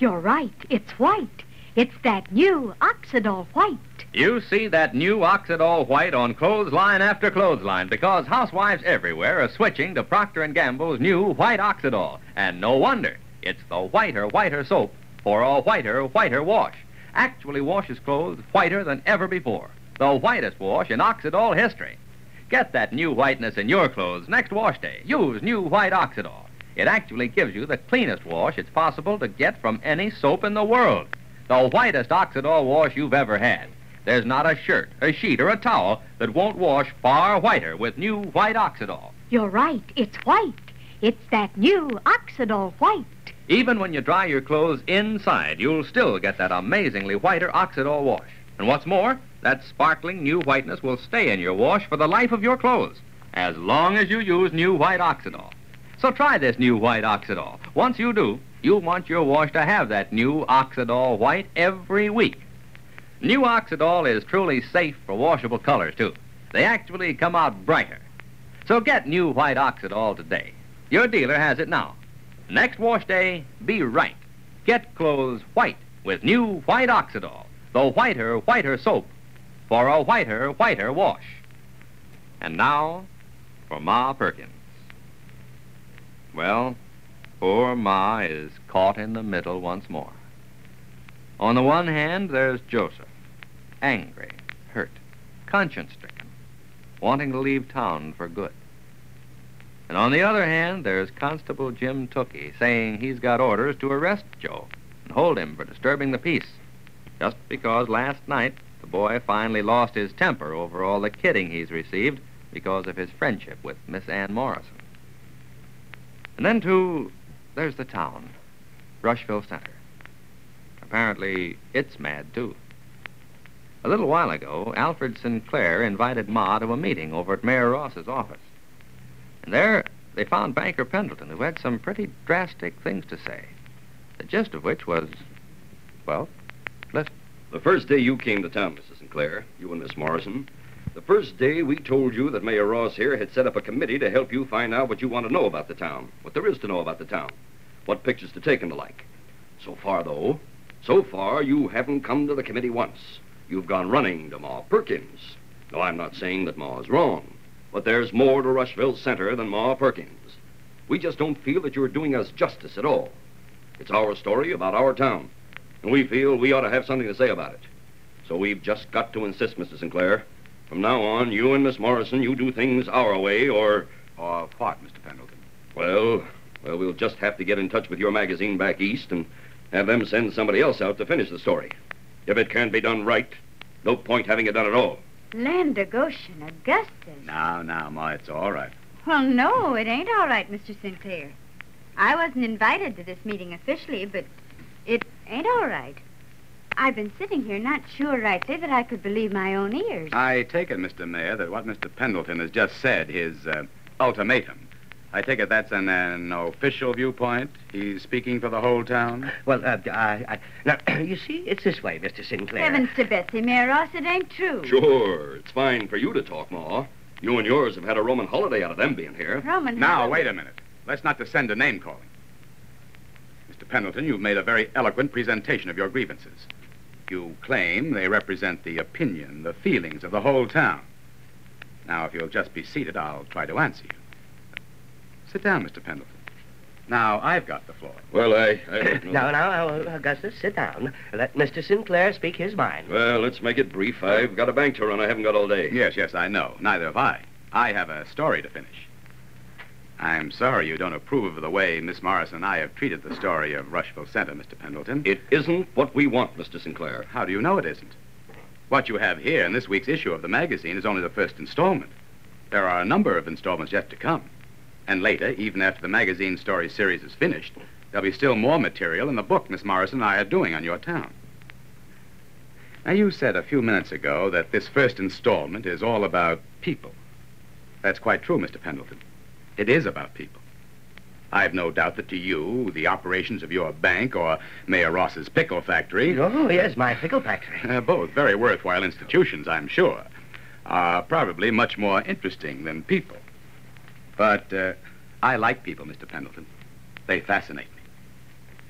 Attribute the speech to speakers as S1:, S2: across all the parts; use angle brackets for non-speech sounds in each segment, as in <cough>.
S1: You're right. It's white. It's that new Oxydol white.
S2: You see that new Oxydol white on clothesline after clothesline because housewives everywhere are switching to Procter & Gamble's new white Oxydol. And no wonder. It's the whiter, whiter soap for a whiter, whiter wash. Actually washes clothes whiter than ever before. The whitest wash in Oxydol history. Get that new whiteness in your clothes next wash day. Use new white Oxidol. It actually gives you the cleanest wash it's possible to get from any soap in the world. The whitest Oxydol wash you've ever had. There's not a shirt, a sheet, or a towel that won't wash far whiter with new white Oxydol.
S1: You're right. It's white. It's that new Oxydol white.
S2: Even when you dry your clothes inside, you'll still get that amazingly whiter Oxydol wash. And what's more, that sparkling new whiteness will stay in your wash for the life of your clothes, as long as you use new white Oxydol. So try this new white Oxydol. Once you do, you'll want your wash to have that new Oxydol white every week. New Oxydol is truly safe for washable colors, too. They actually come out brighter. So get new white Oxydol today. Your dealer has it now. Next wash day, be right. Get clothes white with new white Oxydol, the whiter, whiter soap for a whiter, whiter wash. And now for Ma Perkins. Well, poor Ma is caught in the middle once more. On the one hand, there's Joseph, angry, hurt, conscience stricken, wanting to leave town for good. And on the other hand, there's Constable Jim Tookie saying he's got orders to arrest Joe and hold him for disturbing the peace, just because last night the boy finally lost his temper over all the kidding he's received because of his friendship with Miss Ann Morrison. And then, too, there's the town, Rushville Center. Apparently, it's mad, too. A little while ago, Alfred Sinclair invited Ma to a meeting over at Mayor Ross's office. And there, they found Banker Pendleton, who had some pretty drastic things to say. The gist of which was, well, listen.
S3: The first day you came to town, Mrs. Sinclair, you and Miss Morrison, the first day we told you that Mayor Ross here had set up a committee to help you find out what you want to know about the town, what there is to know about the town, what pictures to take and the like. So far, though, so far you haven't come to the committee once. You've gone running to Ma Perkins. No, I'm not saying that Ma's wrong, but there's more to Rushville Center than Ma Perkins. We just don't feel that you're doing us justice at all. It's our story about our town, and we feel we ought to have something to say about it. So we've just got to insist, Mr. Sinclair. From now on, you and Miss Morrison, you do things our way, or...
S4: Or what, Mr. Pendleton?
S3: Well, well, we'll just have to get in touch with your magazine back east and have them send somebody else out to finish the story. If it can't be done right, no point having it done at all.
S1: Land of Goshen, Augustus.
S4: Now, now, Ma, it's all right.
S1: Well, no, it ain't all right, Mr. Sinclair. I wasn't invited to this meeting officially, but it ain't all right. I've been sitting here not sure rightly that I could believe my own ears.
S4: I take it, Mr. Mayor, that what Mr. Pendleton has just said, his uh, ultimatum, I take it that's an, an official viewpoint? He's speaking for the whole town?
S5: Well, uh, I, I, now, <clears throat> you see, it's this way, Mr. Sinclair.
S1: Heavens to Betsy, Mayor Ross, it ain't true.
S3: Sure, it's fine for you to talk, Ma. You and yours have had a Roman holiday out of them being here.
S1: Roman.
S4: Now,
S1: holiday.
S4: wait a minute. Let's not descend to name calling. Mr. Pendleton, you've made a very eloquent presentation of your grievances. You claim they represent the opinion, the feelings of the whole town. Now, if you'll just be seated, I'll try to answer you. Sit down, Mr. Pendleton. Now, I've got the floor.
S3: Well, I... I <clears throat> don't.
S5: Now, now, uh, Augustus, sit down. Let Mr. Sinclair speak his mind.
S3: Well, let's make it brief. I've got a bank to run. I haven't got all day.
S4: Yes, yes, I know. Neither have I. I have a story to finish. I'm sorry you don't approve of the way Miss Morrison and I have treated the story of Rushville Center, Mr. Pendleton.
S3: It isn't what we want, Mr. Sinclair.
S4: How do you know it isn't? What you have here in this week's issue of the magazine is only the first installment. There are a number of installments yet to come. And later, even after the magazine story series is finished, There'll be still more material in the book Miss Morrison and I are doing on your town. Now, you said a few minutes ago that this first installment is all about people. That's quite true, Mr. Pendleton. It is about people. I've no doubt that to you, the operations of your bank or Mayor Ross's pickle factory,
S5: Oh, yes, my pickle factory.
S4: uh, both very worthwhile institutions, I'm sure, are probably much more interesting than people. But uh, I like people, Mr. Pendleton. They fascinate me.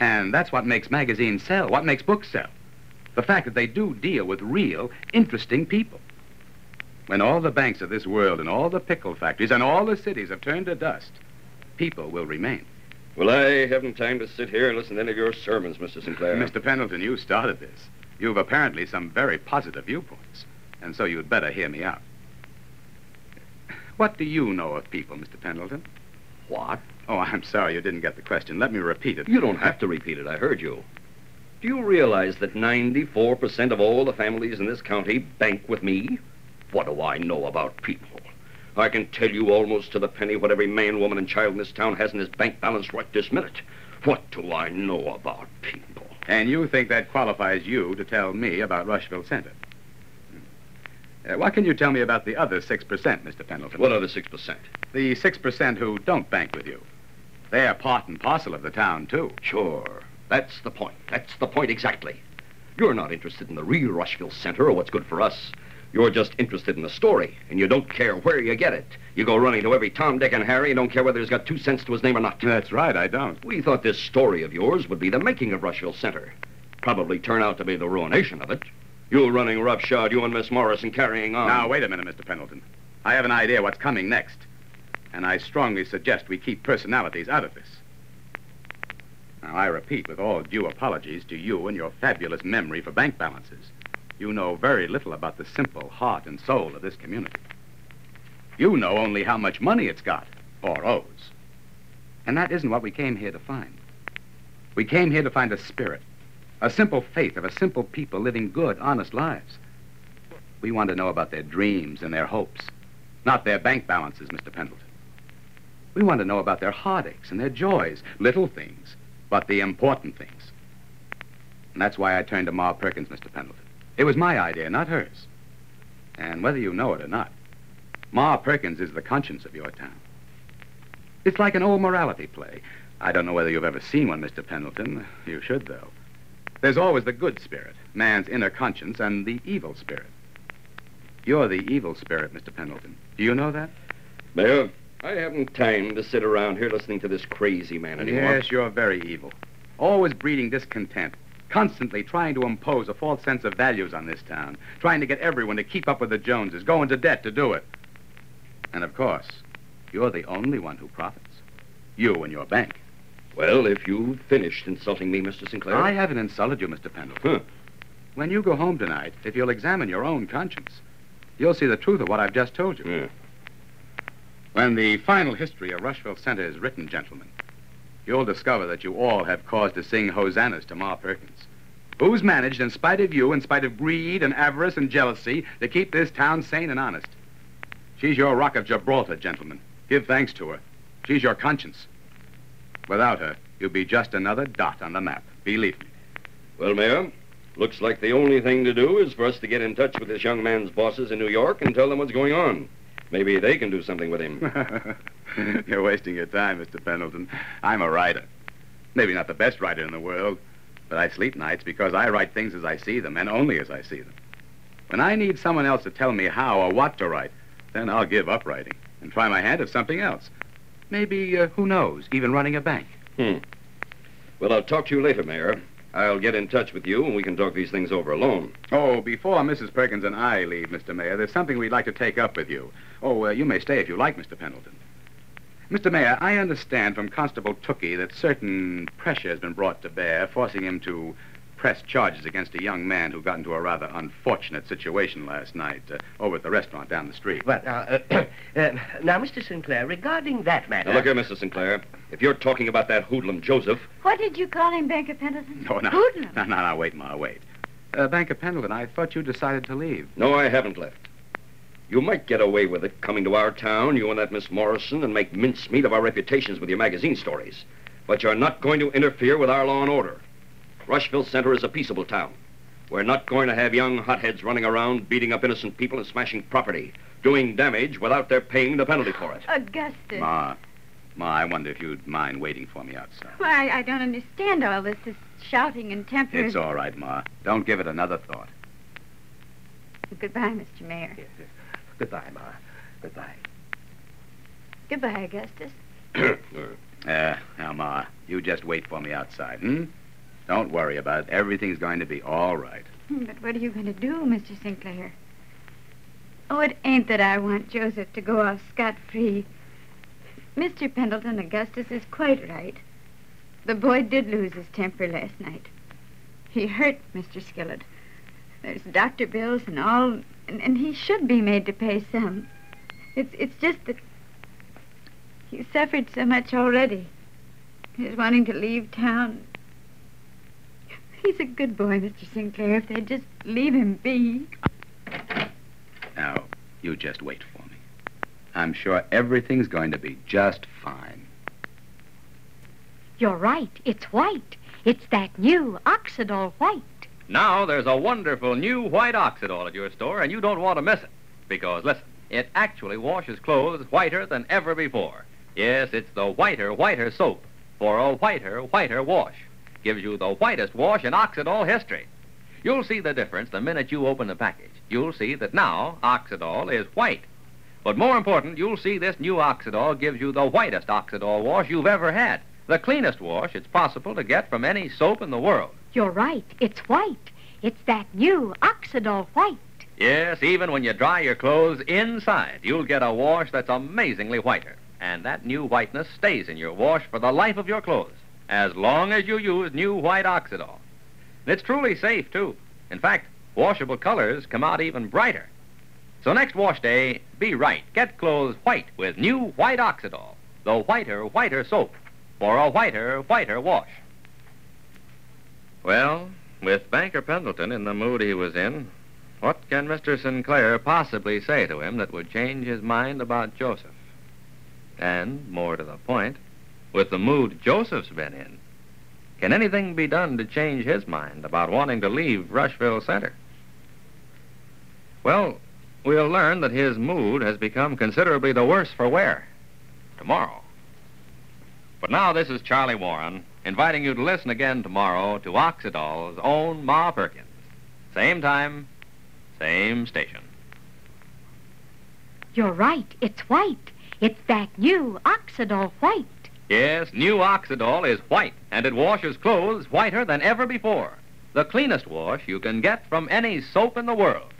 S4: And that's what makes magazines sell, what makes books sell. The fact that they do deal with real, interesting people. When all the banks of this world and all the pickle factories and all the cities have turned to dust, people will remain.
S3: Well, I haven't time to sit here and listen to any of your sermons, Mr. Sinclair. <laughs>
S4: Mr. Pendleton, you started this. You've apparently some very positive viewpoints, and so you'd better hear me out. What do you know of people, Mr. Pendleton?
S3: What?
S4: Oh, I'm sorry you didn't get the question. Let me repeat it.
S3: You don't have to repeat it. I heard you. Do you realize that 94% of all the families in this county bank with me? What do I know about people? I can tell you almost to the penny what every man, woman, and child in this town has in his bank balance right this minute. What do I know about people?
S4: And you think that qualifies you to tell me about Rushville Center? Uh, what can you tell me about the other 6%, Mr. Pendleton?
S3: What other 6%?
S4: The 6% who don't bank with you. They're part and parcel of the town, too.
S3: Sure. That's the point. That's the point exactly. You're not interested in the real Rushville Center or what's good for us. You're just interested in the story, and you don't care where you get it. You go running to every Tom, Dick, and Harry and don't care whether he's got two cents to his name or not.
S4: That's right, I don't.
S3: We thought this story of yours would be the making of Rushville Center. Probably turn out to be the ruination of it. You running roughshod, you and Miss Morrison carrying on.
S4: Now, wait a minute, Mr. Pendleton. I have an idea what's coming next. And I strongly suggest we keep personalities out of this. Now, I repeat, with all due apologies to you and your fabulous memory for bank balances, you know very little about the simple heart and soul of this community. You know only how much money it's got, or owes. And that isn't what we came here to find. We came here to find a spirit, a simple faith of a simple people living good, honest lives. We want to know about their dreams and their hopes, not their bank balances, Mr. Pendleton. We want to know about their heartaches and their joys, little things, but the important things. And that's why I turned to Ma Perkins, Mr. Pendleton. It was my idea, not hers. And whether you know it or not, Ma Perkins is the conscience of your town. It's like an old morality play. I don't know whether you've ever seen one, Mr. Pendleton. You should, though. There's always the good spirit, man's inner conscience, and the evil spirit. You're the evil spirit, Mr. Pendleton. Do you know that?
S3: Mayor, I haven't time to sit around here listening to this crazy man anymore.
S4: Yes, you're very evil. Always breeding discontent. Constantly trying to impose a false sense of values on this town. Trying to get everyone to keep up with the Joneses. Go into debt to do it. And of course, you're the only one who profits. You and your bank.
S3: Well, if you've finished insulting me, Mr. Sinclair.
S4: I haven't insulted you, Mr. Pendleton.
S3: Huh.
S4: When you go home tonight, if you'll examine your own conscience, you'll see the truth of what I've just told you.
S3: Yeah.
S4: When the final history of Rushville Center is written, gentlemen, you'll discover that you all have cause to sing hosannas to Ma Perkins, who's managed, in spite of you, in spite of greed and avarice and jealousy, to keep this town sane and honest. She's your rock of Gibraltar, gentlemen. Give thanks to her. She's your conscience. Without her, you'll be just another dot on the map. Believe me.
S3: Well, Mayor, looks like the only thing to do is for us to get in touch with this young man's bosses in New York and tell them what's going on. Maybe they can do something with him. <laughs> <laughs>
S4: You're wasting your time, Mr. Pendleton. I'm a writer. Maybe not the best writer in the world, but I sleep nights because I write things as I see them and only as I see them. When I need someone else to tell me how or what to write, then I'll give up writing and try my hand at something else. Maybe, uh, who knows, even running a bank.
S3: Hmm. Well, I'll talk to you later, Mayor. I'll get in touch with you and we can talk these things over alone.
S4: Oh, before Mrs. Perkins and I leave, Mr. Mayor, there's something we'd like to take up with you. Oh, uh, you may stay if you like, Mr. Pendleton. Mr. Mayor, I understand from Constable Tookie that certain pressure has been brought to bear, forcing him to press charges against a young man who got into a rather unfortunate situation last night uh, over at the restaurant down the street.
S5: Well, now, uh, <clears throat> uh, now, Mr. Sinclair, regarding that matter.
S3: Now, look here, Mr. Sinclair. If you're talking about that hoodlum Joseph,
S1: What did you call him, Banker Pendleton?
S4: No, no.
S1: Hoodlum.
S4: No, no, no, wait, Ma, wait. Uh, Banker Pendleton, I thought you decided to leave.
S3: no, I haven't left. You might get away with it coming to our town, you and that Miss Morrison, and make mincemeat of our reputations with your magazine stories. But you're not going to interfere with our law and order. Rushville Center is a peaceable town. We're not going to have young hotheads running around beating up innocent people and smashing property, doing damage without their paying the penalty for it.
S1: Augustus.
S4: Ma, Ma, I wonder if you'd mind waiting for me outside.
S1: Why, I don't understand all this, this shouting and temper.
S4: It's all right, Ma. Don't give it another thought.
S1: Goodbye, Mr. Mayor.
S5: Yes, yes. Goodbye, Ma. Goodbye.
S1: Goodbye, Augustus. <clears throat>
S4: Uh, now, Ma, you just wait for me outside, hmm? Don't worry about it. Everything's going to be all right.
S1: Hmm, But what are you going to do, Mr. Sinclair? Oh, it ain't that I want Joseph to go off scot-free. Mr. Pendleton Augustus is quite right. The boy did lose his temper last night. He hurt Mr. Skillett. There's doctor bills and all, and, and he should be made to pay some. It's it's just that he's suffered so much already. He's wanting to leave town. He's a good boy, Mr. Sinclair. If they'd just leave him be.
S4: Now, you just wait for me. I'm sure everything's going to be just fine.
S6: You're right. It's white. It's that new Oxydol white.
S2: Now there's a wonderful new white Oxydol at your store, and you don't want to miss it. Because, listen, it actually washes clothes whiter than ever before. Yes, it's the whiter, whiter soap for a whiter, whiter wash. Gives you the whitest wash in Oxydol history. You'll see the difference the minute you open the package. You'll see that now Oxydol is white. But more important, you'll see this new Oxydol gives you the whitest Oxydol wash you've ever had. The cleanest wash it's possible to get from any soap in the world.
S6: You're right. It's white. It's that new Oxydol white.
S2: Yes, even when you dry your clothes inside, you'll get a wash that's amazingly whiter. And that new whiteness stays in your wash for the life of your clothes, as long as you use new white Oxydol. It's truly safe, too. In fact, washable colors come out even brighter. So next wash day, be right. Get clothes white with new white Oxydol, the whiter, whiter soap, for a whiter, whiter wash. Well, with Banker Pendleton in the mood he was in, what can Mr. Sinclair possibly say to him that would change his mind about Joseph? And, more to the point, with the mood Joseph's been in, can anything be done to change his mind about wanting to leave Rushville Center? Well, we'll learn that his mood has become considerably the worse for wear tomorrow. But now this is Charlie Warren inviting you to listen again tomorrow to Oxydol's own Ma Perkins. Same time, same station.
S6: You're right. It's white. It's that new Oxydol white.
S2: Yes, new Oxydol is white, and it washes clothes whiter than ever before. The cleanest wash you can get from any soap in the world.